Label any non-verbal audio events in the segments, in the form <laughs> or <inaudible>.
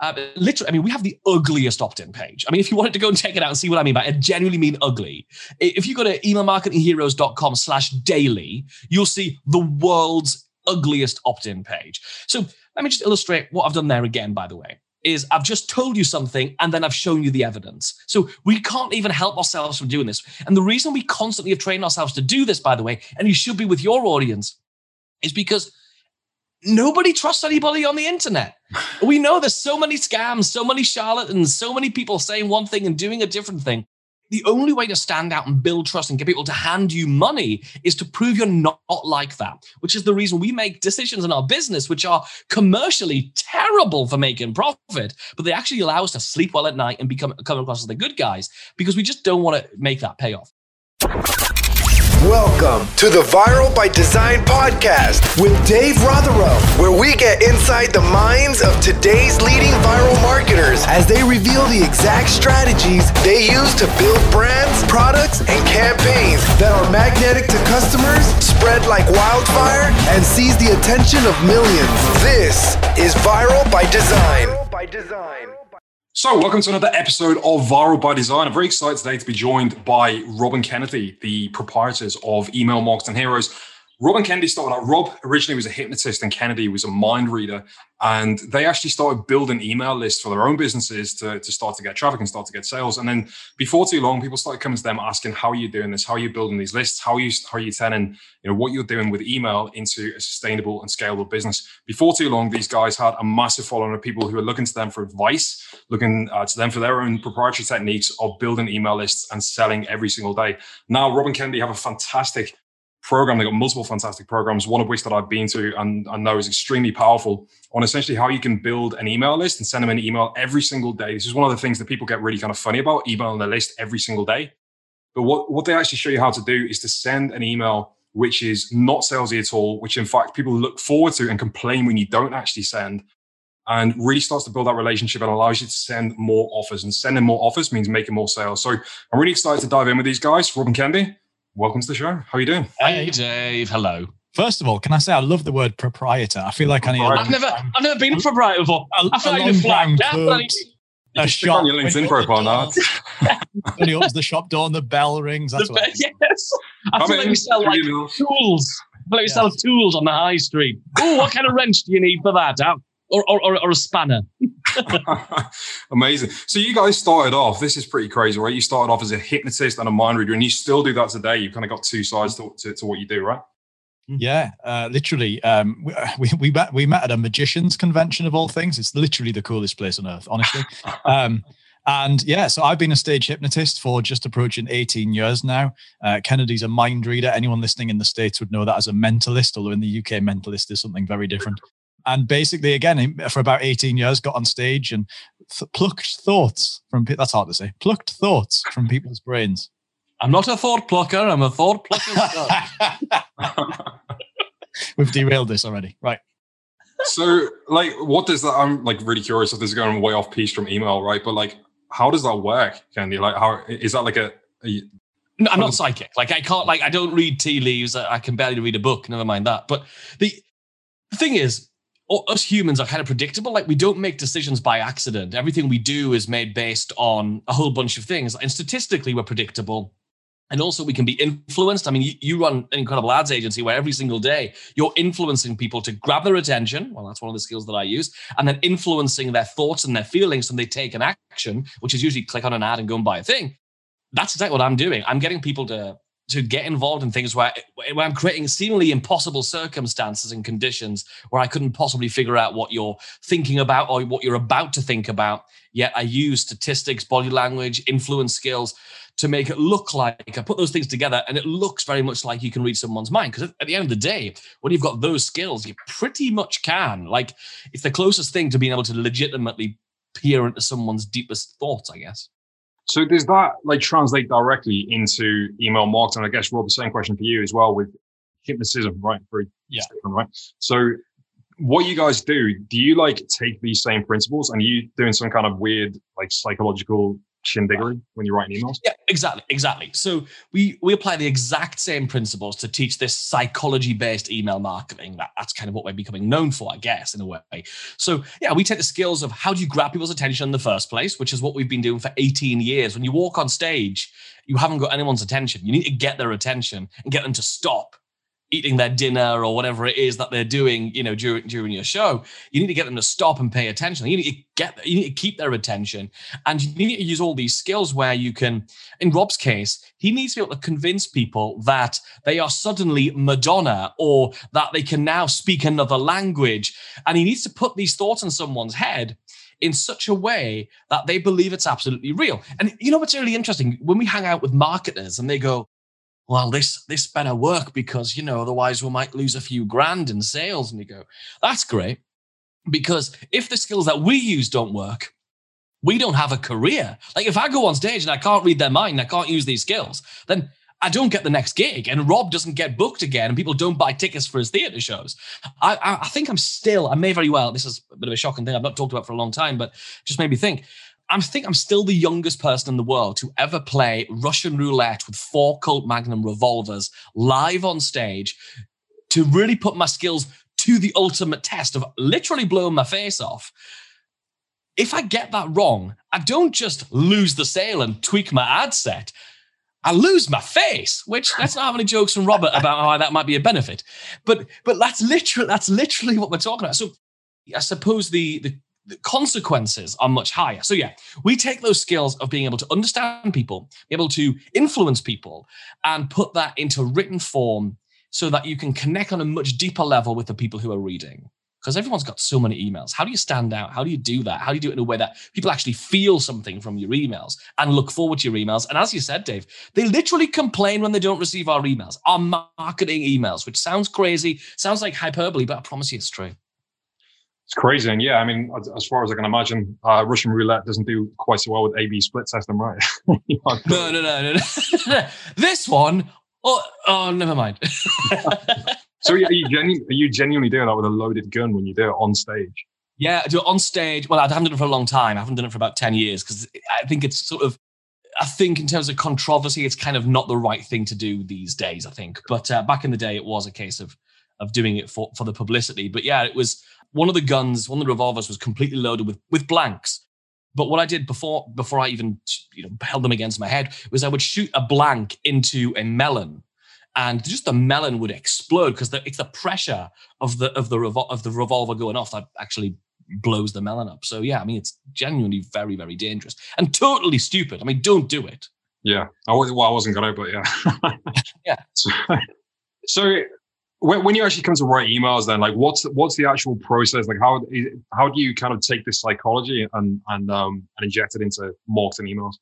Uh, literally, I mean, we have the ugliest opt-in page. I mean, if you wanted to go and check it out and see what I mean by it, I genuinely mean ugly. If you go to emailmarketingheroes.com slash daily, you'll see the world's ugliest opt-in page. So let me just illustrate what I've done there again, by the way is I've just told you something and then I've shown you the evidence. So we can't even help ourselves from doing this. And the reason we constantly have trained ourselves to do this, by the way, and you should be with your audience, is because nobody trusts anybody on the internet. We know there's so many scams, so many charlatans, so many people saying one thing and doing a different thing the only way to stand out and build trust and get people to hand you money is to prove you're not like that, which is the reason we make decisions in our business, which are commercially terrible for making profit, but they actually allow us to sleep well at night and become come across as the good guys because we just don't want to make that payoff. Welcome to the Viral by Design podcast with Dave Rotherow, where we get inside the minds of today's leading viral marketers as they reveal the exact strategies they use to build brands, products, and campaigns that are magnetic to customers, spread like wildfire, and seize the attention of millions. This is Viral by Design. Viral by Design. So, welcome to another episode of Viral by Design. I'm very excited today to be joined by Rob and Kennedy, the proprietors of Email Marketing Heroes. Rob and Kennedy started out. Rob originally was a hypnotist, and Kennedy was a mind reader. And they actually started building email lists for their own businesses to, to start to get traffic and start to get sales. And then before too long, people started coming to them asking, "How are you doing this? How are you building these lists? How are you how are you turning you know what you're doing with email into a sustainable and scalable business?" Before too long, these guys had a massive following of people who are looking to them for advice, looking uh, to them for their own proprietary techniques of building email lists and selling every single day. Now, Rob and Kennedy have a fantastic program. They've got multiple fantastic programs, one of which that I've been to and I know is extremely powerful on essentially how you can build an email list and send them an email every single day. This is one of the things that people get really kind of funny about emailing their list every single day. But what, what they actually show you how to do is to send an email which is not salesy at all, which in fact people look forward to and complain when you don't actually send and really starts to build that relationship and allows you to send more offers. And sending more offers means making more sales. So I'm really excited to dive in with these guys, Rob and Kennedy welcome to the show. How are you doing? Hey, Dave. Hello. First of all, can I say I love the word proprietor? I feel like I need. I've never, I've never been a proprietor before. A, I feel like you're flagged. A shop on your LinkedIn profile now. <laughs> <laughs> when he opens the shop door and the bell rings. That's the, what yes. I feel like we sell like tools. I feel like we yeah. sell tools on the high street. Oh, what kind of wrench do you need for that? Or, or, or, or a spanner. <laughs> Amazing. So you guys started off. This is pretty crazy, right? You started off as a hypnotist and a mind reader, and you still do that today. You've kind of got two sides to, to, to what you do, right? Mm-hmm. Yeah, uh, literally. Um, <laughs> we, we met we met at a magicians convention of all things. It's literally the coolest place on earth, honestly. <laughs> Um, and yeah, so I've been a stage hypnotist for just approaching 18 years now. Uh, Kennedy's a mind reader. Anyone listening in the States would know that as a mentalist, although in the UK, mentalist is something very different and basically again for about 18 years got on stage and th- plucked thoughts from that's hard to say plucked thoughts from people's brains i'm not a thought plucker i'm a thought plucker <laughs> <laughs> we've derailed this already right so like what does that i'm like really curious if this is going way off piece from email right but like how does that work Kennedy like how is that like a, a no, I'm not psychic. Like I can't, like I don't read tea leaves. I can barely read a book. Never mind that. But the, the thing is, us humans are kind of predictable. Like we don't make decisions by accident. Everything we do is made based on a whole bunch of things. And statistically, we're predictable. And also, we can be influenced. I mean, you, run an incredible ads agency where every single day you're influencing people to grab their attention. Well, that's one of the skills that I use. And then influencing their thoughts and their feelings, and they take an action, which is usually click on an ad and go and buy a thing. That's exactly what I'm doing. I'm getting people to to get involved in things where, where I'm creating seemingly impossible circumstances and conditions where I couldn't possibly figure out what you're thinking about or what you're about to think about. Yet I use statistics, body language, influence skills to make it look like I put those things together and it looks very much like you can read someone's mind. Because at the end of the day, when you've got those skills, you pretty much can. Like it's the closest thing to being able to legitimately peer into someone's deepest thoughts, I guess. So does that like translate directly into email marketing? I guess Rob, the same question for you as well with hypnotism, right? For yeah, right. So what you guys do, do you like take these same principles and you doing some kind of weird like psychological shindiggery when you're writing emails? Yeah, exactly, exactly. So we we apply the exact same principles to teach this psychology-based email marketing. That, that's kind of what we're becoming known for, I guess, in a way. So yeah, we take the skills of how do you grab people's attention in the first place, which is what we've been doing for 18 years. When you walk on stage, you haven't got anyone's attention. You need to get their attention and get them to stop eating their dinner or whatever it is that they're doing, you know, during during your show, you need to get them to stop and pay attention. You need to get you need to keep their attention. And you need to use all these skills where you can, in Rob's case, he needs to be able to convince people that they are suddenly Madonna or that they can now speak another language. And he needs to put these thoughts in someone's head in such a way that they believe it's absolutely real. And you know what's really interesting? When we hang out with marketers and they go, well, this this better work because you know otherwise we might lose a few grand in sales. And you go, that's great because if the skills that we use don't work, we don't have a career. Like if I go on stage and I can't read their mind, I can't use these skills, then I don't get the next gig, and Rob doesn't get booked again, and people don't buy tickets for his theatre shows. I, I, I think I'm still, I may very well. This is a bit of a shocking thing I've not talked about for a long time, but just made me think. I think I'm still the youngest person in the world to ever play Russian roulette with four Colt Magnum revolvers live on stage to really put my skills to the ultimate test of literally blowing my face off. If I get that wrong, I don't just lose the sale and tweak my ad set. I lose my face, which let's not have any jokes from Robert about how that might be a benefit. But but that's literally that's literally what we're talking about. So I suppose the the the consequences are much higher. So yeah, we take those skills of being able to understand people, be able to influence people, and put that into written form so that you can connect on a much deeper level with the people who are reading. Because everyone's got so many emails. How do you stand out? How do you do that? How do you do it in a way that people actually feel something from your emails and look forward to your emails? And as you said, Dave, they literally complain when they don't receive our emails, our marketing emails, which sounds crazy, sounds like hyperbole, but I promise you it's true. It's crazy, and yeah, I mean, as, as far as I can imagine, uh, Russian roulette doesn't do quite so well with A/B split system, right? <laughs> no, no, no, no, no. <laughs> this one, oh, oh, never mind. <laughs> so, are you, genu- are you genuinely doing that with a loaded gun when you do it on stage? Yeah, I do it on stage. Well, I haven't done it for a long time. I haven't done it for about ten years because I think it's sort of I think in terms of controversy, it's kind of not the right thing to do these days. I think, but uh, back in the day, it was a case of of doing it for for the publicity. But yeah, it was one of the guns, one of the revolvers was completely loaded with with blanks. But what I did before before I even you know held them against my head was I would shoot a blank into a melon, and just the melon would explode because it's the pressure of the of the revol- of the revolver going off that actually blows the melon up. So yeah, I mean it's genuinely very very dangerous and totally stupid. I mean, don't do it. Yeah, I, well, I wasn't gonna, but yeah, <laughs> yeah. <laughs> So, so when, when you actually come to write emails then like what's what's the actual process? Like how how do you kind of take this psychology and and um and inject it into marketing emails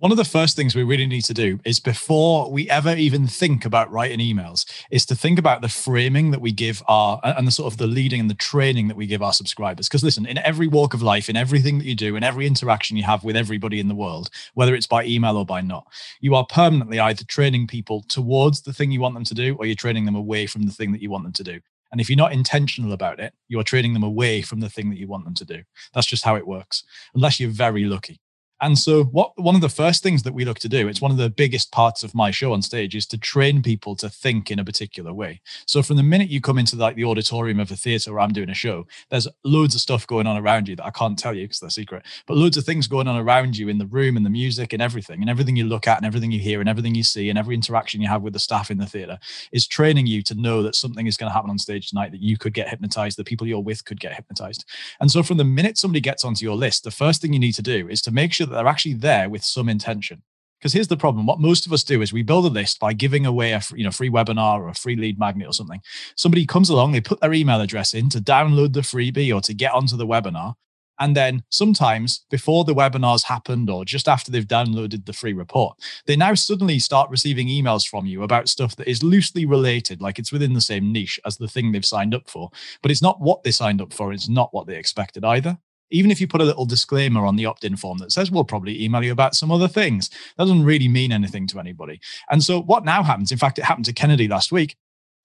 one of the first things we really need to do is before we ever even think about writing emails is to think about the framing that we give our and the sort of the leading and the training that we give our subscribers because listen in every walk of life in everything that you do in every interaction you have with everybody in the world whether it's by email or by not you are permanently either training people towards the thing you want them to do or you're training them away from the thing that you want them to do and if you're not intentional about it, you are training them away from the thing that you want them to do. That's just how it works, unless you're very lucky. And so, what one of the first things that we look to do, it's one of the biggest parts of my show on stage, is to train people to think in a particular way. So, from the minute you come into like the auditorium of a theater where I'm doing a show, there's loads of stuff going on around you that I can't tell you because they're secret, but loads of things going on around you in the room and the music and everything, and everything you look at and everything you hear and everything you see and every interaction you have with the staff in the theater is training you to know that something is going to happen on stage tonight that you could get hypnotized, the people you're with could get hypnotized. And so, from the minute somebody gets onto your list, the first thing you need to do is to make sure that they're actually there with some intention. Because here's the problem: what most of us do is we build a list by giving away a you know free webinar or a free lead magnet or something. Somebody comes along, they put their email address in to download the freebie or to get onto the webinar, and then sometimes before the webinar's happened or just after they've downloaded the free report, they now suddenly start receiving emails from you about stuff that is loosely related, like it's within the same niche as the thing they've signed up for. But it's not what they signed up for, it's not what they expected either even if you put a little disclaimer on the opt-in form that says we'll probably email you about some other things that doesn't really mean anything to anybody. And so what now happens in fact it happened to kennedy last week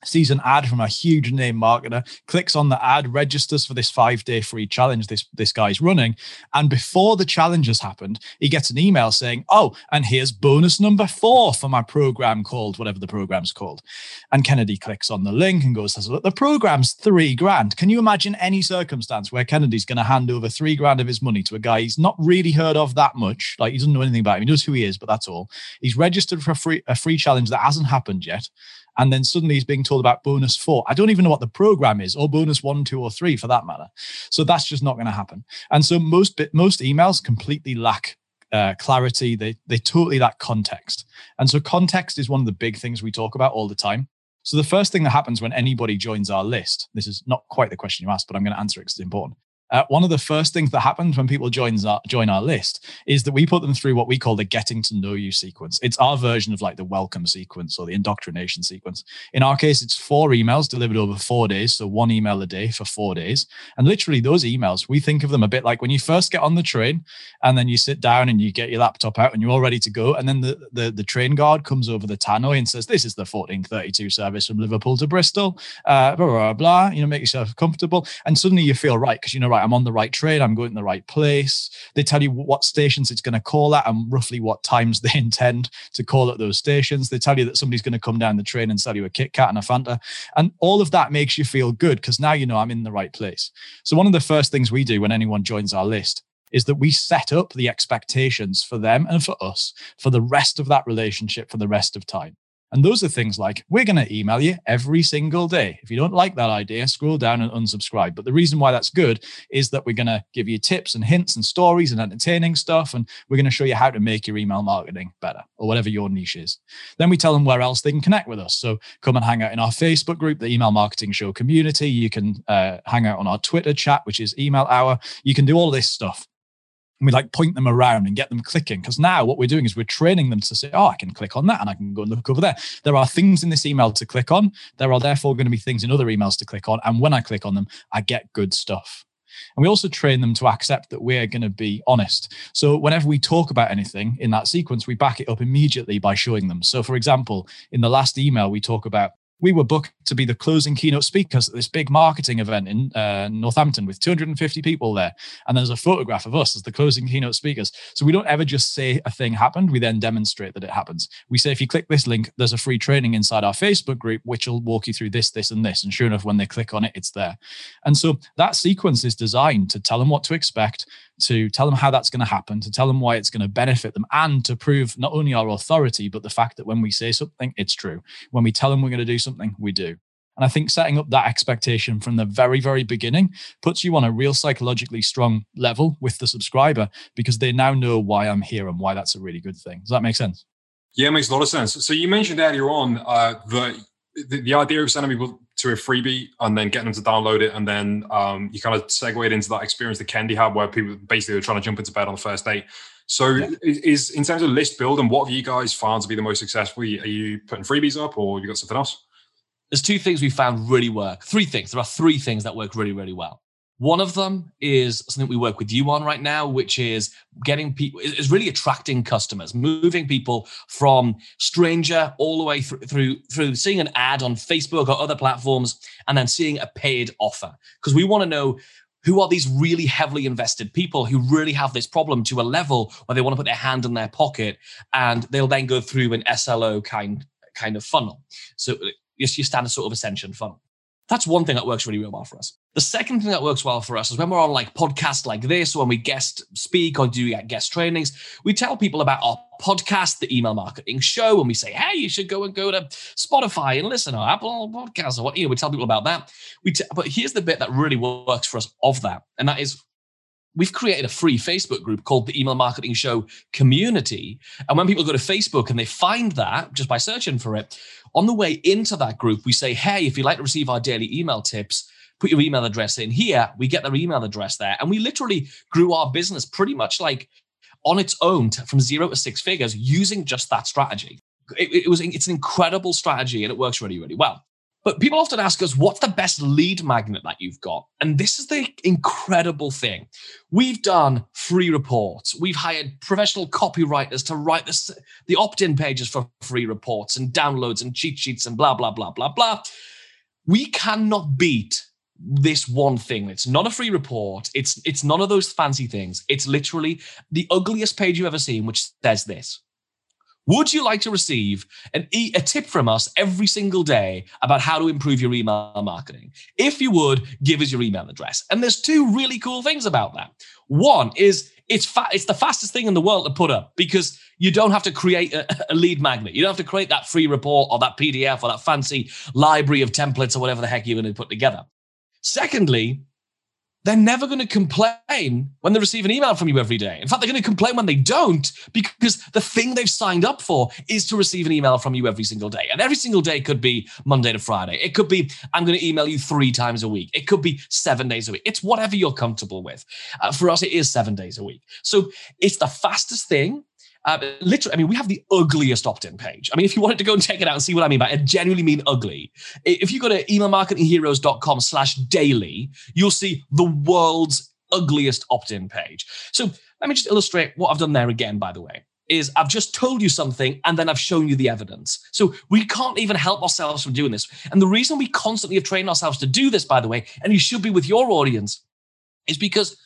sees an ad from a huge name marketer, clicks on the ad, registers for this five day free challenge this, this guy's running. And before the challenge has happened, he gets an email saying, Oh, and here's bonus number four for my program called whatever the program's called. And Kennedy clicks on the link and goes, Look, the program's three grand. Can you imagine any circumstance where Kennedy's going to hand over three grand of his money to a guy he's not really heard of that much? Like he doesn't know anything about him. He knows who he is, but that's all. He's registered for a free, a free challenge that hasn't happened yet and then suddenly he's being told about bonus four. I don't even know what the program is, or bonus one, two, or three for that matter. So that's just not going to happen. And so most most emails completely lack uh, clarity. They they totally lack context. And so context is one of the big things we talk about all the time. So the first thing that happens when anybody joins our list, this is not quite the question you asked, but I'm going to answer it because it's important uh, one of the first things that happens when people joins our, join our list is that we put them through what we call the getting to know you sequence. It's our version of like the welcome sequence or the indoctrination sequence. In our case, it's four emails delivered over four days, so one email a day for four days. And literally, those emails, we think of them a bit like when you first get on the train, and then you sit down and you get your laptop out and you're all ready to go, and then the the, the train guard comes over the tannoy and says, "This is the 1432 service from Liverpool to Bristol." Uh, blah blah blah. You know, make yourself comfortable, and suddenly you feel right because you know, right I'm on the right train, I'm going to the right place. They tell you what stations it's going to call at and roughly what times <laughs> they intend to call at those stations. They tell you that somebody's going to come down the train and sell you a Kit Kat and a Fanta. And all of that makes you feel good because now you know I'm in the right place. So, one of the first things we do when anyone joins our list is that we set up the expectations for them and for us for the rest of that relationship for the rest of time. And those are things like we're going to email you every single day. If you don't like that idea, scroll down and unsubscribe. But the reason why that's good is that we're going to give you tips and hints and stories and entertaining stuff. And we're going to show you how to make your email marketing better or whatever your niche is. Then we tell them where else they can connect with us. So come and hang out in our Facebook group, the Email Marketing Show community. You can uh, hang out on our Twitter chat, which is Email Hour. You can do all this stuff and we like point them around and get them clicking. Because now what we're doing is we're training them to say, oh, I can click on that and I can go and look over there. There are things in this email to click on. There are therefore going to be things in other emails to click on. And when I click on them, I get good stuff. And we also train them to accept that we're going to be honest. So whenever we talk about anything in that sequence, we back it up immediately by showing them. So, for example, in the last email, we talk about we were booked to be the closing keynote speakers at this big marketing event in uh, Northampton with 250 people there. And there's a photograph of us as the closing keynote speakers. So we don't ever just say a thing happened, we then demonstrate that it happens. We say, if you click this link, there's a free training inside our Facebook group, which will walk you through this, this, and this. And sure enough, when they click on it, it's there. And so that sequence is designed to tell them what to expect, to tell them how that's going to happen, to tell them why it's going to benefit them, and to prove not only our authority, but the fact that when we say something, it's true. When we tell them we're going to do something, we do. And I think setting up that expectation from the very, very beginning puts you on a real psychologically strong level with the subscriber because they now know why I'm here and why that's a really good thing. Does that make sense? Yeah, it makes a lot of sense. So you mentioned earlier on uh, the, the, the idea of sending people to a freebie and then getting them to download it, and then um, you kind of segue into that experience that Kennedy had, where people basically were trying to jump into bed on the first date. So, yeah. is in terms of list build and what have you guys found to be the most successful? Are you putting freebies up, or have you got something else? There's two things we found really work. Three things. There are three things that work really, really well. One of them is something we work with you on right now, which is getting people, is really attracting customers, moving people from stranger all the way through, through, through seeing an ad on Facebook or other platforms and then seeing a paid offer. Because we want to know who are these really heavily invested people who really have this problem to a level where they want to put their hand in their pocket and they'll then go through an SLO kind, kind of funnel. So uh, it's your standard sort of ascension funnel. That's one thing that works really, really well for us. The second thing that works well for us is when we're on like podcasts like this, when we guest speak or do guest trainings, we tell people about our podcast, the email marketing show, and we say, hey, you should go and go to Spotify and listen or Apple Podcasts or what, you know, we tell people about that. We t- but here's the bit that really works for us of that, and that is we've created a free Facebook group called the Email Marketing Show Community. And when people go to Facebook and they find that just by searching for it, on the way into that group, we say, hey, if you'd like to receive our daily email tips, put your email address in here. We get their email address there. And we literally grew our business pretty much like on its own to, from zero to six figures using just that strategy. It, it was it's an incredible strategy and it works really, really well. But people often ask us, what's the best lead magnet that you've got? And this is the incredible thing. We've done free reports. We've hired professional copywriters to write the, the opt in pages for free reports and downloads and cheat sheets and blah, blah, blah, blah, blah. we cannot beat this one thing. It's not a free report. It's it's none of those fancy things. It's literally the ugliest page you've ever seen, which says this. Would you like to receive an e- a tip from us every single day about how to improve your email marketing? If you would, give us your email address. And there's two really cool things about that. One is it's fa- it's the fastest thing in the world to put up because you don't have to create a, <laughs> a, lead magnet. You don't have to create that free report or that PDF or that fancy library of templates or whatever the heck you're going to put together. Secondly, they're never going to complain when they receive an email from you every day. In fact, they're going to complain when they don't because the thing they've signed up for is to receive an email from you every single day. And every single day could be Monday to Friday. It could be, I'm going to email you three times a week. It could be seven days a week. It's whatever you're comfortable with. Uh, for us, it is seven days a week. So it's the fastest thing. Uh, literally, I mean, we have the ugliest opt-in page. I mean, if you wanted to go and check it out and see what I mean by it, I genuinely mean ugly. If you go to emailmarketingheroes.com slash daily, you'll see the world's ugliest opt-in page. So let me just illustrate what I've done there again, by the way is I've just told you something and then I've shown you the evidence. So we can't even help ourselves from doing this. And the reason we constantly have trained ourselves to do this, by the way, and you should be with your audience, is because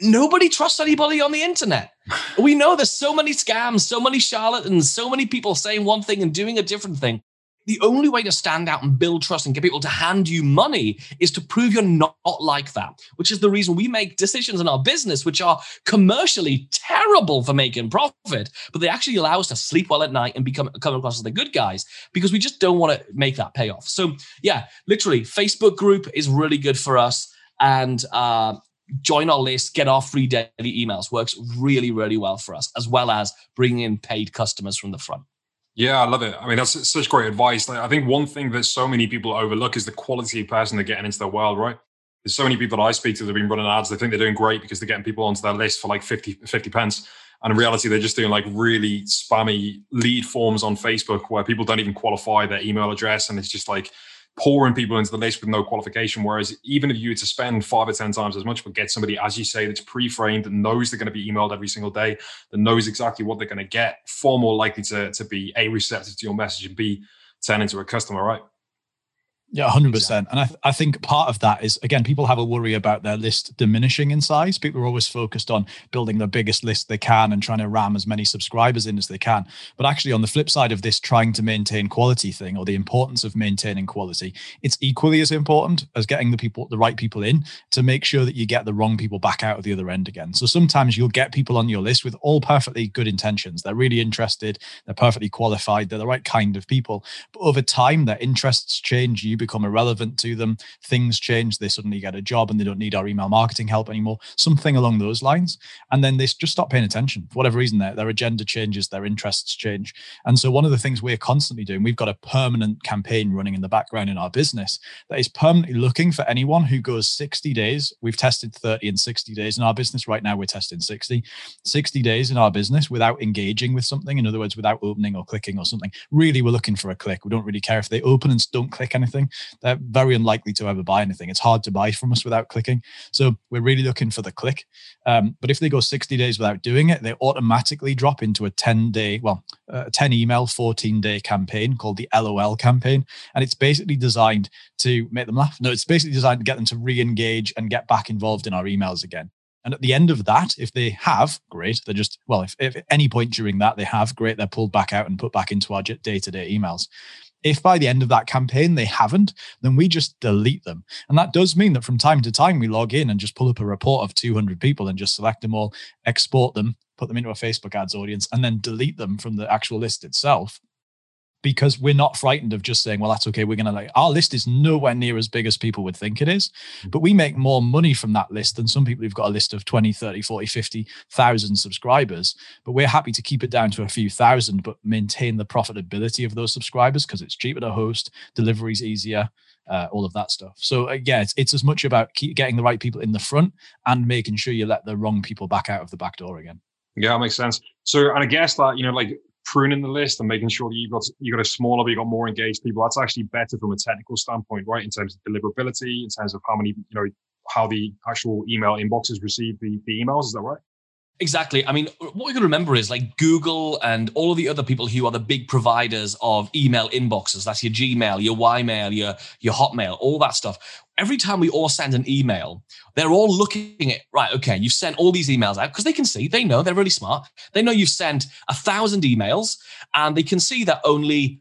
nobody trusts anybody on the internet. We know there's so many scams, so many charlatans, so many people saying one thing and doing a different thing. The only way to stand out and build trust and get people to hand you money is to prove you're not like that, which is the reason we make decisions in our business, which are commercially terrible for making profit, but they actually allow us to sleep well at night and become come across as the good guys because we just don't want to make that pay off. So, yeah, literally, Facebook group is really good for us. And uh, join our list, get our free daily emails. Works really, really well for us, as well as bringing in paid customers from the front. Yeah, I love it. I mean, that's such great advice. Like, I think one thing that so many people overlook is the quality of person they're getting into their world, right? There's so many people that I speak to that have been running ads. They think they're doing great because they're getting people onto their list for like 50, 50 pence. And in reality, they're just doing like really spammy lead forms on Facebook where people don't even qualify their email address. And it's just like, pouring people into the list with no qualification. Whereas even if you were to spend five or 10 times as much, but get somebody, as you say, that's pre framed, that knows they're going to be emailed every single day, that knows exactly what they're going to get, far more likely to, to be A, receptive to your message and B, turn into a customer, right? Yeah, 100%. And I, th- I think part of that is, again, people have a worry about their list diminishing in size. People are always focused on building the biggest list they can and trying to ram as many subscribers in as they can. But actually, on the flip side of this, trying to maintain quality thing or the importance of maintaining quality, it's equally as important as getting the people, the right people in to make sure that you get the wrong people back out of the other end again. So sometimes you'll get people on your list with all perfectly good intentions. They're really interested, they're perfectly qualified, they're the right kind of people. But over time, their interests change. You become irrelevant to them. Things change. They suddenly get a job and they don't need our email marketing help anymore. Something along those lines. And then they just stop paying attention for whatever reason. Their, their agenda changes, their interests change. And so, one of the things we're constantly doing, we've got a permanent campaign running in the background in our business that is permanently looking for anyone who goes 60 days. We've tested 30 and 60 days in our business. Right now, we're testing 60. 60 days in our business without engaging with something. In other words, without opening or clicking or something. Really, we're looking for a click. We don't really care if they open and don't click anything they're very unlikely to ever buy anything. It's hard to buy from us without clicking. So we're really looking for the click. Um, but if they go 60 days without doing it, they automatically drop into a 10 day, well, a 10 email, 14 day campaign called the LOL campaign. And it's basically designed to make them laugh. No, it's basically designed to get them to re engage and get back involved in our emails again. And at the end of that, if they have, great. They're just, well, if, if at any point during that they have, great, they're pulled back out and put back into our day to day emails. If by the end of that campaign they haven't, then we just delete them. And that does mean that from time to time we log in and just pull up a report of 200 people and just select them all, export them, put them into a Facebook ads audience, and then delete them from the actual list itself because we're not frightened of just saying, well, that's okay. We're going to like, our list is nowhere near as big as people would think it is, mm. but we make more money from that list than some people who've got a list of 20, 30, 40, 50,000 subscribers. But we're happy to keep it down to a few thousand, but maintain the profitability of those subscribers because it's cheaper to host, delivery's easier. Uh, all of that stuff. So uh, yeah, it's, it's as much about keep getting the right people in the front and making sure you let the wrong people back out of the back door again. Yeah, that makes sense. So, and I guess that you know, like pruning the list and making sure that you've got you got a smaller, but you got more engaged people. That's actually better from a technical standpoint, right? In terms of deliverability, in terms of how many, you know, how the actual email inboxes receive the, the emails. Is that right? Exactly. I mean, uh, what we can remember is like Google and all of the other people who are the big providers of email inboxes. That's your Gmail, your Ymail, your your Hotmail, all that stuff. Every time we all send an email, they're all looking at right. Okay, you've sent all these emails out because they can see. They know they're really smart. They know you've sent a thousand emails, and they can see that only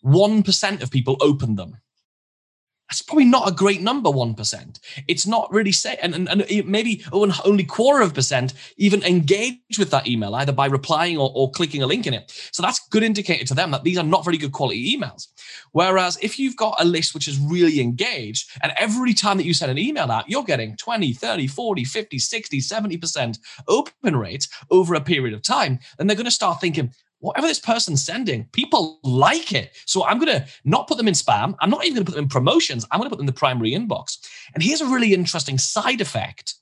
one percent of people open them that's probably not a great number, 1%. It's not really say, and, and, and maybe only quarter of percent even engage with that email, either by replying or, or clicking a link in it. So that's good indicator to them that these are not very good quality emails. Whereas if you've got a list which is really engaged, and every time that you send an email out, you're getting 20, 30, 40, 50, 60, 70% open rate over a period of time, then they're going to start thinking, whatever this person's sending, people like it. So I'm going to not put them in spam. I'm not even going to put them in promotions. I'm going to put them in the primary inbox. And here's a really interesting side effect.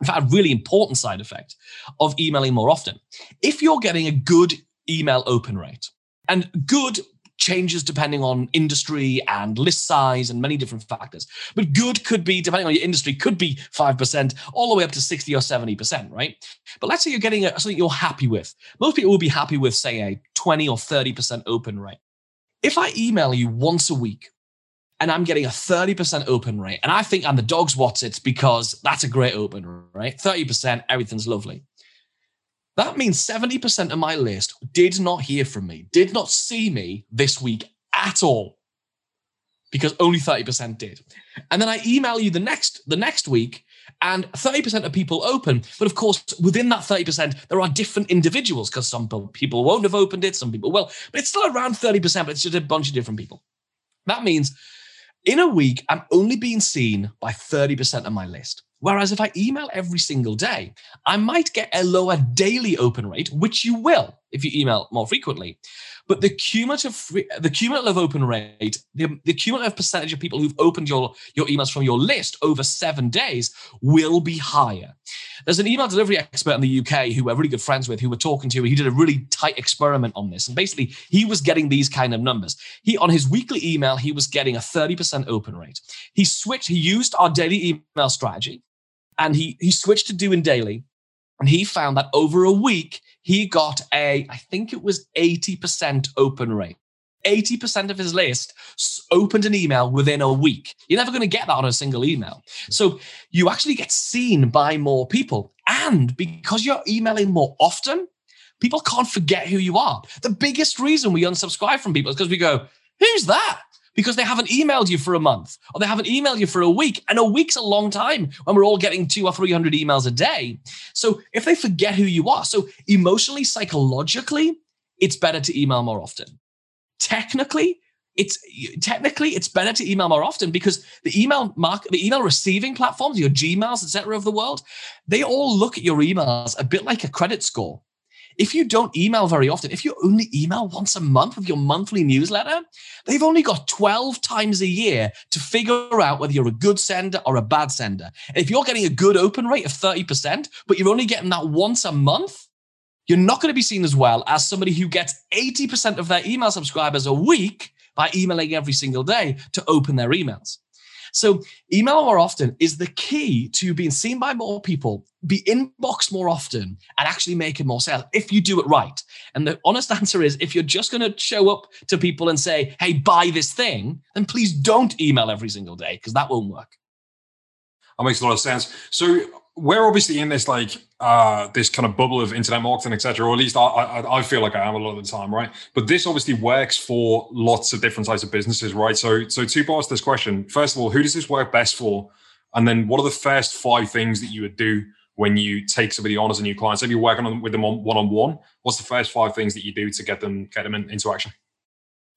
In fact, a really important side effect of emailing more often. If you're getting a good email open rate, and good changes depending on industry and list size and many different factors. But good could be, depending on your industry, could be 5%, all the way up to 60 or 70%, right? But let's say you're getting a, something you're happy with. Most people will be happy with, say, a 20 or 30% open rate. If I email you once a week and I'm getting a 30% open rate, and I think I'm the dog's what's it because that's a great open rate, 30%, everything's lovely. That means 70% of my list did not hear from me, did not see me this week at all. Because only 30% did. And then I email you the next the next week and 30% of people open. But of course, within that 30%, there are different individuals because some people won't have opened it, some people will. But it's still around 30%, but it's just a bunch of different people. That means in a week, I'm only being seen by 30% of my list. Whereas if I email every single day, I might get a lower daily open rate, which you will if you email more frequently. But the cumulative the cumulative open rate, the, the cumulative percentage of people who've opened your, your emails from your list over seven days will be higher. There's an email delivery expert in the UK who we're really good friends with, who we're talking to. He did a really tight experiment on this. And basically, he was getting these kind of numbers. He on his weekly email, he was getting a 30% open rate. He switched, he used our daily email strategy and he he switched to doing daily and he found that over a week he got a i think it was 80% open rate 80% of his list opened an email within a week. You're never going to get that on a single email. So you actually get seen by more people. And because you're emailing more often, people can't forget who you are. The biggest reason we unsubscribe from people is because we go, Who's that? Because they haven't emailed you for a month or they haven't emailed you for a week. And a week's a long time when we're all getting two or 300 emails a day. So if they forget who you are, so emotionally, psychologically, it's better to email more often. Technically, it's technically it's better to email more often because the email mark the email receiving platforms your gmails etc of the world they all look at your emails a bit like a credit score if you don't email very often, if you only email once a month with your monthly newsletter, they've only got 12 times a year to figure out whether you're a good sender or a bad sender. And if you're getting a good open rate of 30%, but you're only getting that once a month, you're not going to be seen as well as somebody who gets 80% of their email subscribers a week by emailing every single day to open their emails. So, email more often is the key to being seen by more people, be inboxed more often, and actually making more sales if you do it right. And the honest <laughs> answer is if you're just going to show up to people and say, hey, buy this thing, then please don't email every single day because that won't work. That makes a lot of sense. So, we're obviously in this like uh this kind of bubble of internet marketing etc or at least I, I, I feel like i am a lot of the time right? But this obviously works for lots of different types of businesses right? So so two parts to this question. First of all who does this work best for? And then what are the first five things that you would do when you take somebody on as a new client? So if you're working on with them on one-on-one what's the first five things that you do to get them get them in, into action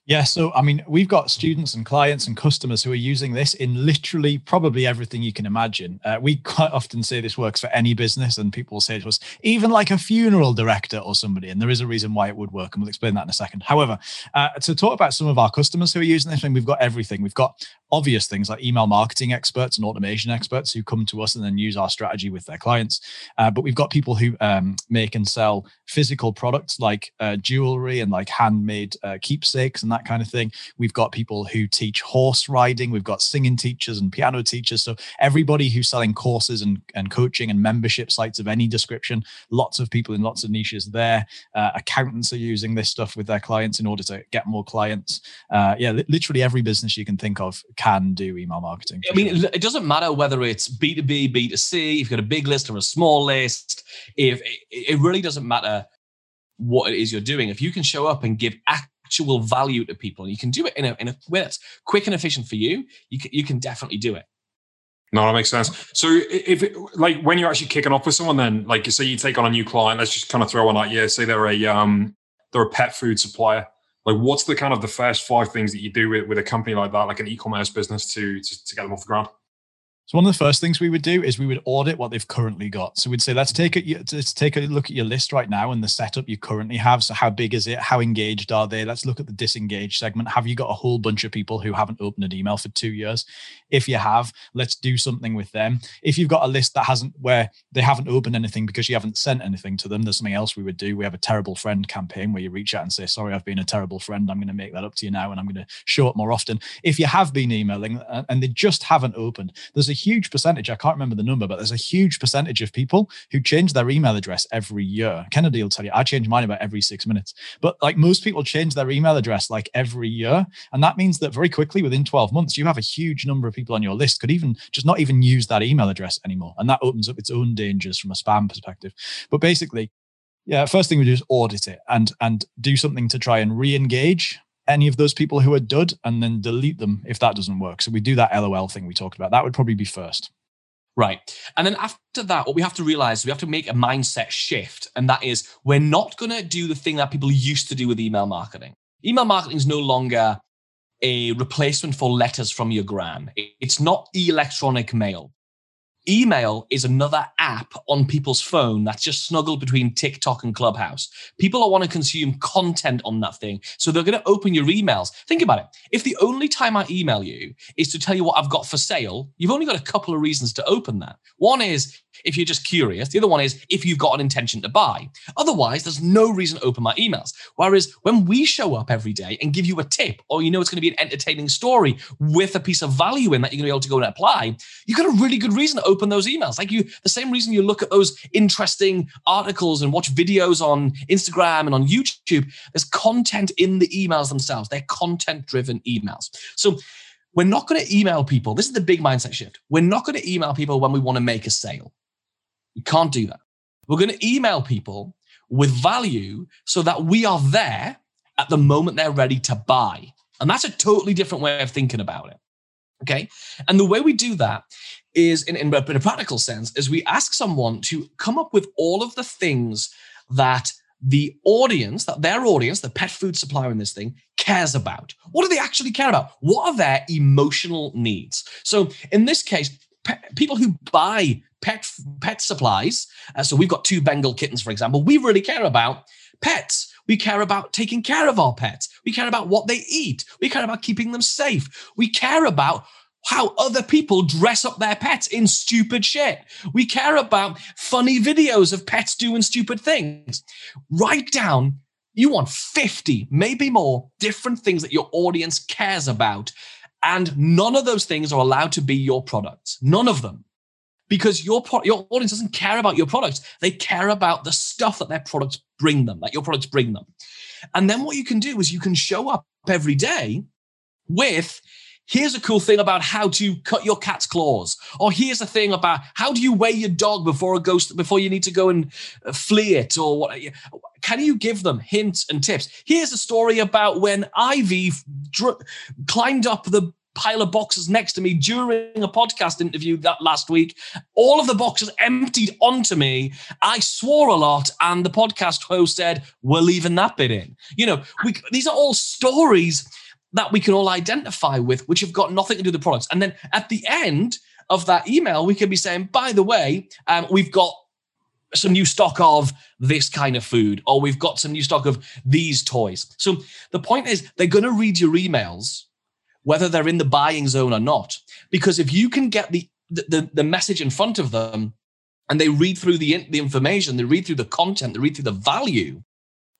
yeah, so I mean, we've got students and clients and customers who are using this in literally probably everything you can imagine. Uh, we <laughs> quite often say this works for any business, and people will say to us, even like a funeral director or somebody. And there is a reason why it would work, and we'll explain that in a second. However, uh, to talk about some of our customers who are using this, mean, we've got everything. We've got obvious things like email marketing experts and automation experts who come to us and then use our strategy with their clients. Uh, but we've got people who um, make and sell physical products like uh, jewelry and like handmade uh, keepsakes and that kind of thing. We've got people who teach horse riding. We've got singing teachers and piano teachers. So everybody who's selling courses and, and coaching and membership sites of any description, lots of people in lots of niches there. Uh, accountants are using this stuff with their clients in order to get more clients. Uh, yeah, li- literally every business you can think of can do email marketing. I mean, sure. it doesn't matter whether it's B2B, B2C, if you've got a big list or a small list, if it really doesn't matter what it is you're doing. If you can show up and give actual value to people and you can do it in a, in a way that's quick and efficient for you, you can, you can definitely do it. No, that makes sense. So, if like when you're actually kicking off with someone, then like you say you take on a new client, let's just kind of throw one out. Yeah, say they're a um they're a pet food supplier. Like, what's the kind of the first five things that you do with, with a company like that, like an e-commerce business, to to, to get them off the ground? So one of the first things we would do is we would audit what they've currently got. So we'd say, let's take a let's take a look at your list right now and the setup you currently have. So how big is it? How engaged are they? Let's look at the disengaged segment. Have you got a whole bunch of people who haven't opened an email for two years? If you have, let's do something with them. If you've got a list that hasn't where they haven't opened anything because you haven't sent anything to them, there's something else we would do. We have a terrible friend campaign where you reach out and say, sorry, I've been a terrible friend. I'm going to make that up to you now and I'm going to show up more often. If you have been emailing uh, and they just haven't opened, there's a huge percentage. I can't remember the number, but there's a huge percentage of people who change their email address every year. Kennedy will tell you, I change mine about every six minutes. But like most people change their email address like every year. And that means that very quickly within 12 months, you have a huge number of people on your list could even just not even use that email address anymore. And that opens up its own dangers from a spam perspective. But basically, yeah, first thing we do is audit it and and do something to try and re-engage any of those people who are dud and then delete them if that doesn't work. So we do that LOL thing we talked about. That would probably be first. Right. And then after that, what we have to realize, we have to make a mindset shift. And that is, we're not going to do the thing that people used to do with email marketing. Email marketing is no longer a replacement for letters from your gran. It's not electronic mail. Email is another app on people's phone that's just snuggled between TikTok and Clubhouse. People want to consume content on that thing. So they're going to open your emails. Think about it. If the only time I email you is to tell you what I've got for sale, you've only got a couple of reasons to open that. One is if you're just curious. The other one is if you've got an intention to buy. Otherwise, there's no reason to open my emails. Whereas when we show up every day and give you a tip, or you know it's going to be an entertaining story with a piece of value in that you're going to be able to go and apply, you've got a really good reason to open those emails. Like you, the same reason you look at those interesting articles and watch videos on Instagram and on YouTube. There's content in the emails themselves. They're content driven emails. So we're not going to email people. This is the big mindset shift. We're not going to email people when we want to make a sale. You can't do that. We're going to email people with value so that we are there at the moment they're ready to buy. And that's a totally different way of thinking about it. Okay. And the way we do that is in, in, a, practical sense, is we ask someone to come up with all of the things that the audience, that their audience, the pet food supplier in this thing, cares about. What do they actually care about? What are their emotional needs? So in this case, pe- people who buy pet pet supplies. Uh, so we've got two Bengal kittens, for example. We really care about pets. We care about taking care of our pets. We care about what they eat. We care about keeping them safe. We care about how other people dress up their pets in stupid shit. We care about funny videos of pets doing stupid things. Write down, you want 50, maybe more, different things that your audience cares about. And none of those things are allowed to be your products. None of them because your pro- your audience doesn't care about your products. They care about the stuff that their products bring them, that your products bring them. And then what you can do is you can show up every day with here's a cool thing about how to cut your cat's claws or here's a thing about how do you weigh your dog before a ghost before you need to go and uh, flea it or what can you give them hints and tips here's a story about when ivy dr- climbed up the pile of boxes next to me during a podcast interview that last week. All of the boxes emptied onto me. I swore a lot, and the podcast host said, "We're leaving that bit in." You know, we, these are all stories that we can all identify with, which have got nothing to do with the products. And then at the end of that email, we can be saying, "By the way, um, we've got." Some new stock of this kind of food, or we've got some new stock of these toys. So the point is, they're going to read your emails whether they're in the buying zone or not. Because if you can get the the, the message in front of them and they read through the, the information, they read through the content, they read through the value,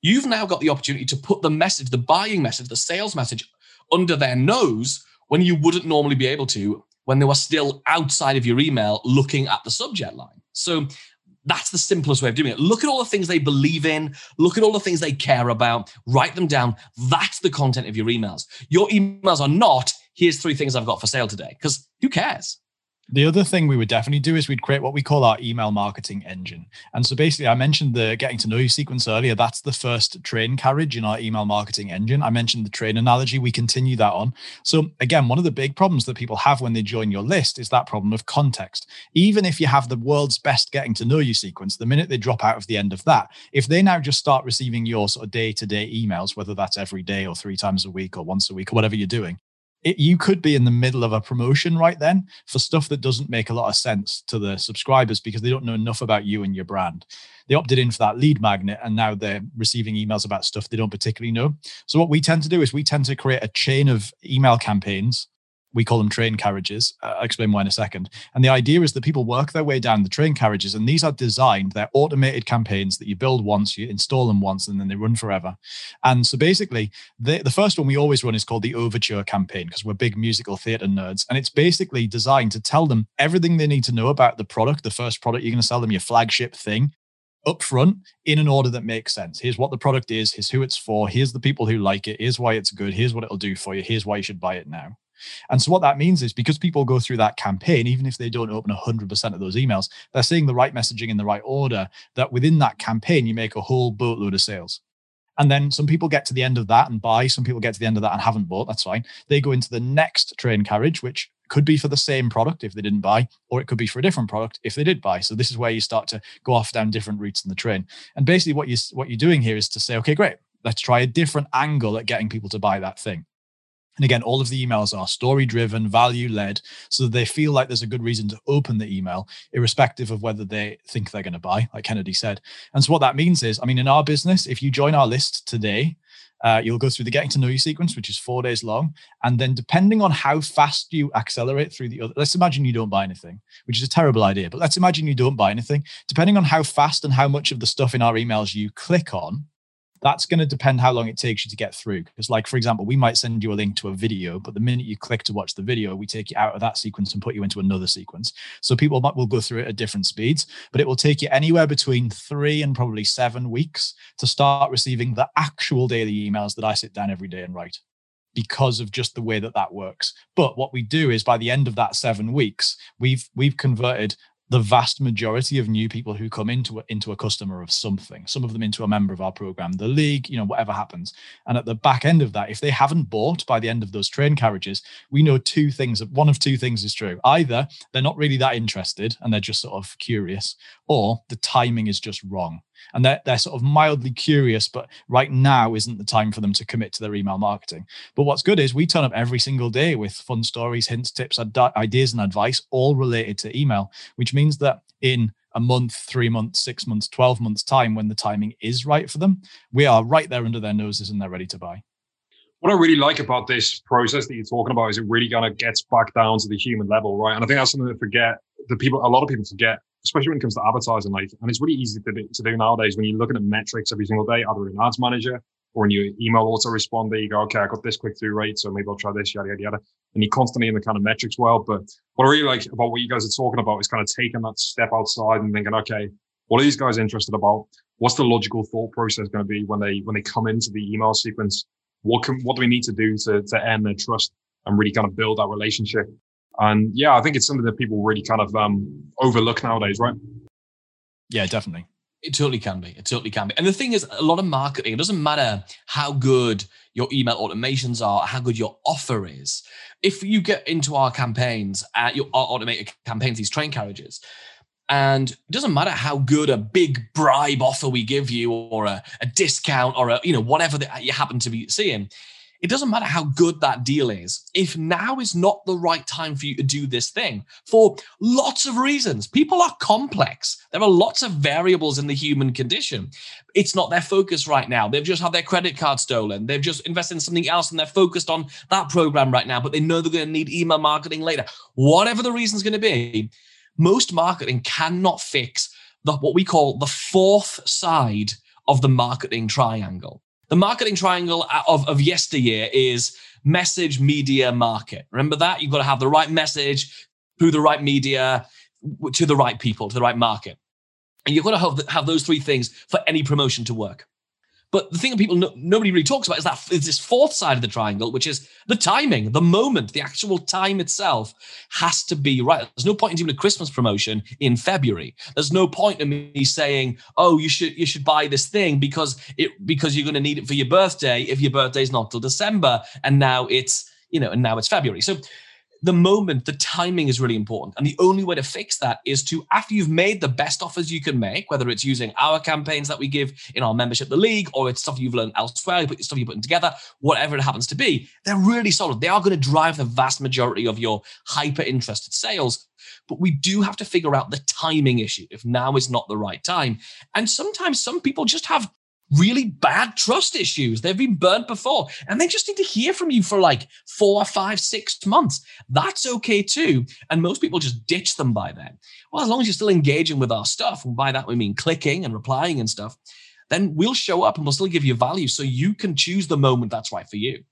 you've now got the opportunity to put the message, the buying message, the sales message under their nose when you wouldn't normally be able to when they were still outside of your email looking at the subject line. So that's the simplest way of doing it. Look at all the things they believe in, look at all the things they care about, write them down. That's the content of your emails. Your emails are not, here's three things I've got for sale today, because who cares? The other thing we would definitely do is we'd create what we call our email marketing engine. And so basically, I mentioned the getting to know you sequence earlier. That's the first train carriage in our email marketing engine. I mentioned the train analogy. We continue that on. So, again, one of the big problems that people have when they join your list is that problem of context. Even if you have the world's best getting to know you sequence, the minute they drop out of the end of that, if they now just start receiving your sort of day to day emails, whether that's every day or three times a week or once a week or whatever you're doing, it, you could be in the middle of a promotion right then for stuff that doesn't make a lot of sense to the subscribers because they don't know enough about you and your brand. They opted in for that lead magnet and now they're receiving emails about stuff they don't particularly know. So, what we tend to do is we tend to create a chain of email campaigns we call them train carriages. Uh, I'll explain why in a second. And the idea is that people work their way down the train carriages, and these are designed, they're automated campaigns that you build once, you install them once, and then they run forever. And so basically, the, the first one we always run is called the Overture campaign because we're big musical theater nerds. And it's basically designed to tell them everything they need to know about the product, the first product you're going to sell them, your flagship thing, up front in an order that makes sense. Here's what the product is, here's who it's for, here's the people who like it, here's why it's good, here's what it'll do for you, here's why you should buy it now. And so what that means is because people go through that campaign, even if they don't open 100% of those emails, they're seeing the right messaging in the right order, that within that campaign, you make a whole boatload of sales. And then some people get to the end of that and buy, some people get to the end of that and haven't bought, that's fine. They go into the next train carriage, which could be for the same product if they didn't buy, or it could be for a different product if they did buy. So this is where you start to go off down different routes in the train. And basically what you what you're doing here is to say, okay, great, let's try a different angle at getting people to buy that thing. And again, all of the emails are story driven, value led, so that they feel like there's a good reason to open the email, irrespective of whether they think they're going to buy, like Kennedy said. And so, what that means is, I mean, in our business, if you join our list today, uh, you'll go through the getting to know you sequence, which is four days long. And then, depending on how fast you accelerate through the other, let's imagine you don't buy anything, which is a terrible idea, but let's imagine you don't buy anything. Depending on how fast and how much of the stuff in our emails you click on, that's going to depend how long it takes you to get through. Because, like, for example, we might send you a link to a video, but the minute you click to watch the video, we take you out of that sequence and put you into another sequence. So people might, will go through it at different speeds, but it will take you anywhere between three and probably seven weeks to start receiving the actual daily emails that I sit down every day and write because of just the way that that works. But what we do is by the end of that seven weeks, we've we've converted the vast majority of new people who come into a, into a customer of something some of them into a member of our program the league you know whatever happens. And at the back end of that if they haven't bought by the end of those train carriages we know two things one of two things is true. Either they're not really that interested and they're just sort of curious or the timing is just wrong and they're, they're sort of mildly curious, but right now isn't the time for them to commit to their email marketing. But what's good is we turn up every single day with fun stories, hints, tips, ideas, and advice, all related to email, which means that in a month, three months, six months, 12 months' time, when the timing is right for them, we are right there under their noses and they're ready to buy. What I really like about this process that you're talking about is it really kind of gets back down to the human level, right? And I think that's something that forget that people, a lot of people forget especially when it comes to advertising. Like, and it's really easy to do, to do nowadays when you're looking at metrics every single day, either in Ads Manager or in your email autoresponder. You go, okay, I got this click through rate, so maybe I'll try this, yada yada yada. And you're constantly in the kind of metrics world. But what I really like about what you guys are talking about is kind of taking that step outside and thinking, okay, what are these guys interested about? What's the logical thought process going to be when they when they come into the email sequence? What can what do we need to do to to earn their trust and really kind of build that relationship? And yeah, I think it's something that people really kind of um, overlook nowadays, right? Yeah, definitely. It totally can be. It totally can be. And the thing is, a lot of marketing, it doesn't matter how good your email automations are, how good your offer is. If you get into our campaigns, uh, your automated campaigns, these train carriages, and it doesn't matter how good a big bribe offer we give you or a, a discount or a, you know, whatever that you happen to be seeing, it doesn't matter how good that deal is. If now is not the right time for you to do this thing for lots of reasons, people are complex. There are lots of variables in the human condition. It's not their focus right now. They've just had their credit card stolen. They've just invested in something else and they're focused on that program right now, but they know they're going to need email marketing later. Whatever the reason's going to be, most marketing cannot fix the, what we call the fourth side of the marketing triangle. The marketing triangle of, of yesteryear is message, media, market. Remember that? You've got to have the right message through the right media to the right people, to the right market. And you've got to have, have those three things for any promotion to work. But the thing that people no, nobody really talks about is that is this fourth side of the triangle, which is the timing, the moment, the actual time itself has to be right. There's no point in doing a Christmas promotion in February. There's no point in me saying, "Oh, you should you should buy this thing because it because you're going to need it for your birthday if your birthday's not till December and now it's you know and now it's February." So the moment, the timing is really important. And the only way to fix that is to, after you've made the best offers you can make, whether it's using our campaigns that we give in our membership, the league, or it's stuff you've learned elsewhere, you put stuff you're putting together, whatever it happens to be, they're really solid. They are going to drive the vast majority of your hyper interested sales. But we do have to figure out the timing issue if now is not the right time. And sometimes some people just have really bad trust issues. They've been burnt before and they just need to hear from you for like four, five, six months. That's okay too. And most people just ditch them by then. Well, as long as you're still engaging with our stuff, and by that we mean clicking and replying and stuff, then we'll show up and we'll still give you value so you can choose the moment that's right for you.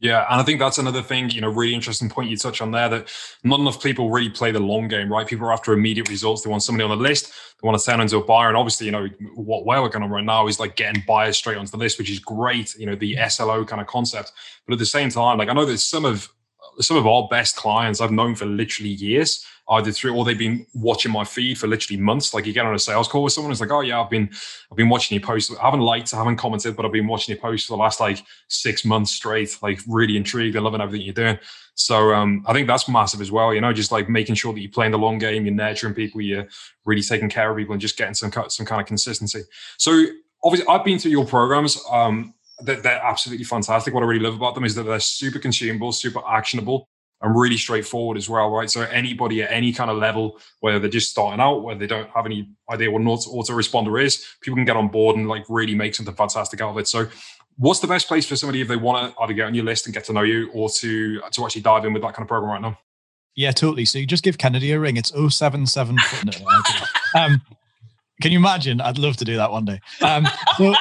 Yeah, and I think that's another thing, you know, really interesting point you touch on there that not enough people really play the long game, right? People are after immediate results. They want somebody on the list, they want to turn into a buyer. And obviously, you know, what we're working on right now is like getting buyers straight onto the list, which is great, you know, the SLO kind of concept. But at the same time, like I know that some of some of our best clients I've known for literally years either through or they've been watching my feed for literally months. Like you get on a sales call with someone, it's like, oh yeah, I've been I've been watching your posts. I haven't liked, I haven't commented, but I've been watching your posts for the last like six months straight. Like really intrigued, and loving everything you're doing. So um, I think that's massive as well. You know, just like making sure that you're playing the long game, you're nurturing people, you're really taking care of people, and just getting some some kind of consistency. So obviously, I've been through your programs. Um, they're, they're absolutely fantastic. What I really love about them is that they're super consumable, super actionable and really straightforward as well, right? So anybody at any kind of level, whether they're just starting out, whether they don't have any idea what an auto, autoresponder is, people can get on board and like really make something fantastic out of it. So what's the best place for somebody if they want to either get on your list and get to know you or to to actually dive in with that kind of program right now? Yeah, totally. So you just give Kennedy a ring. It's 077. <laughs> um, can you imagine? I'd love to do that one day. Um, so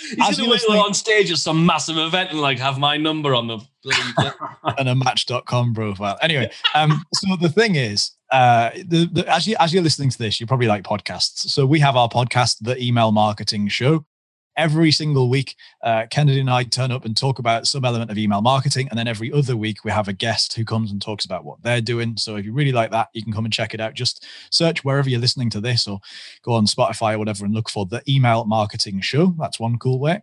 He's going to wait on stage at some massive event and like have my number on the <laughs> and a match.com profile. Anyway, um, so the thing is, uh, the, the, as you as you're listening to this, you probably like podcasts. So we have our podcast, the Email Marketing Show, every single week, uh, Kennedy and I turn up and talk about some element of email marketing. And then every other week, we have a guest who comes and talks about what they're doing. So if you really like that, you can come and check it out. Just search wherever you're listening to this or go on Spotify or whatever and look for the email marketing show. That's one cool way.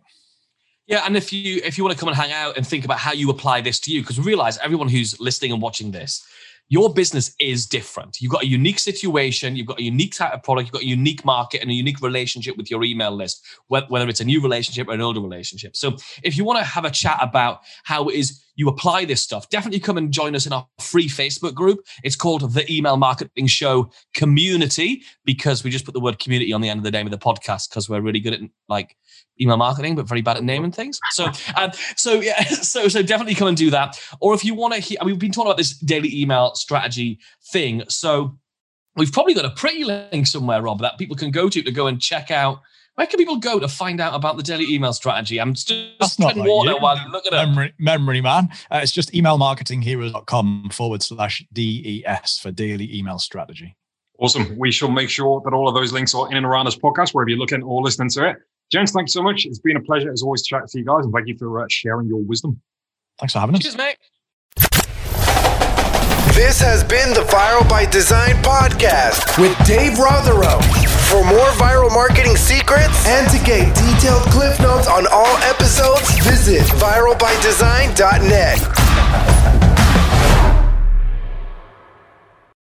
Yeah, and if you if you want to come and hang out and think about how you apply this to you, because realize everyone who's listening and watching this, your business is different. You've got a unique situation, you've got a unique type of product, you've got a unique market and a unique relationship with your email list, whether it's a new relationship or an older relationship. So if you want to have a chat about how it is you apply this stuff, definitely come and join us in our free Facebook group. It's called the Email Marketing Show Community because we just put the word community on the end of the name of the podcast because we're really good at like email marketing, but very bad at naming things. So, um, so yeah, <laughs> so so definitely come and do that. Or if you want to hear, we've been talking about this daily email strategy thing. So we've probably got a pretty link somewhere, Rob, that people can go to to go and check out where can people go to find out about the daily email strategy? I'm just treading like water you. while you look at it. Memory, memory man. Uh, it's just emailmarketingheroes.com forward slash DES for daily email strategy. Awesome. We shall make sure that all of those links are in and around this podcast, wherever you're looking or listening to it. Gents, thanks so much. It's been a pleasure as always to chat to you guys, and thank you for uh, sharing your wisdom. Thanks for having us. Cheers, mate. This has been the Viral by Design podcast with Dave Rotherow. For more viral marketing secrets and to get detailed cliff notes on all episodes, visit viralbydesign.net.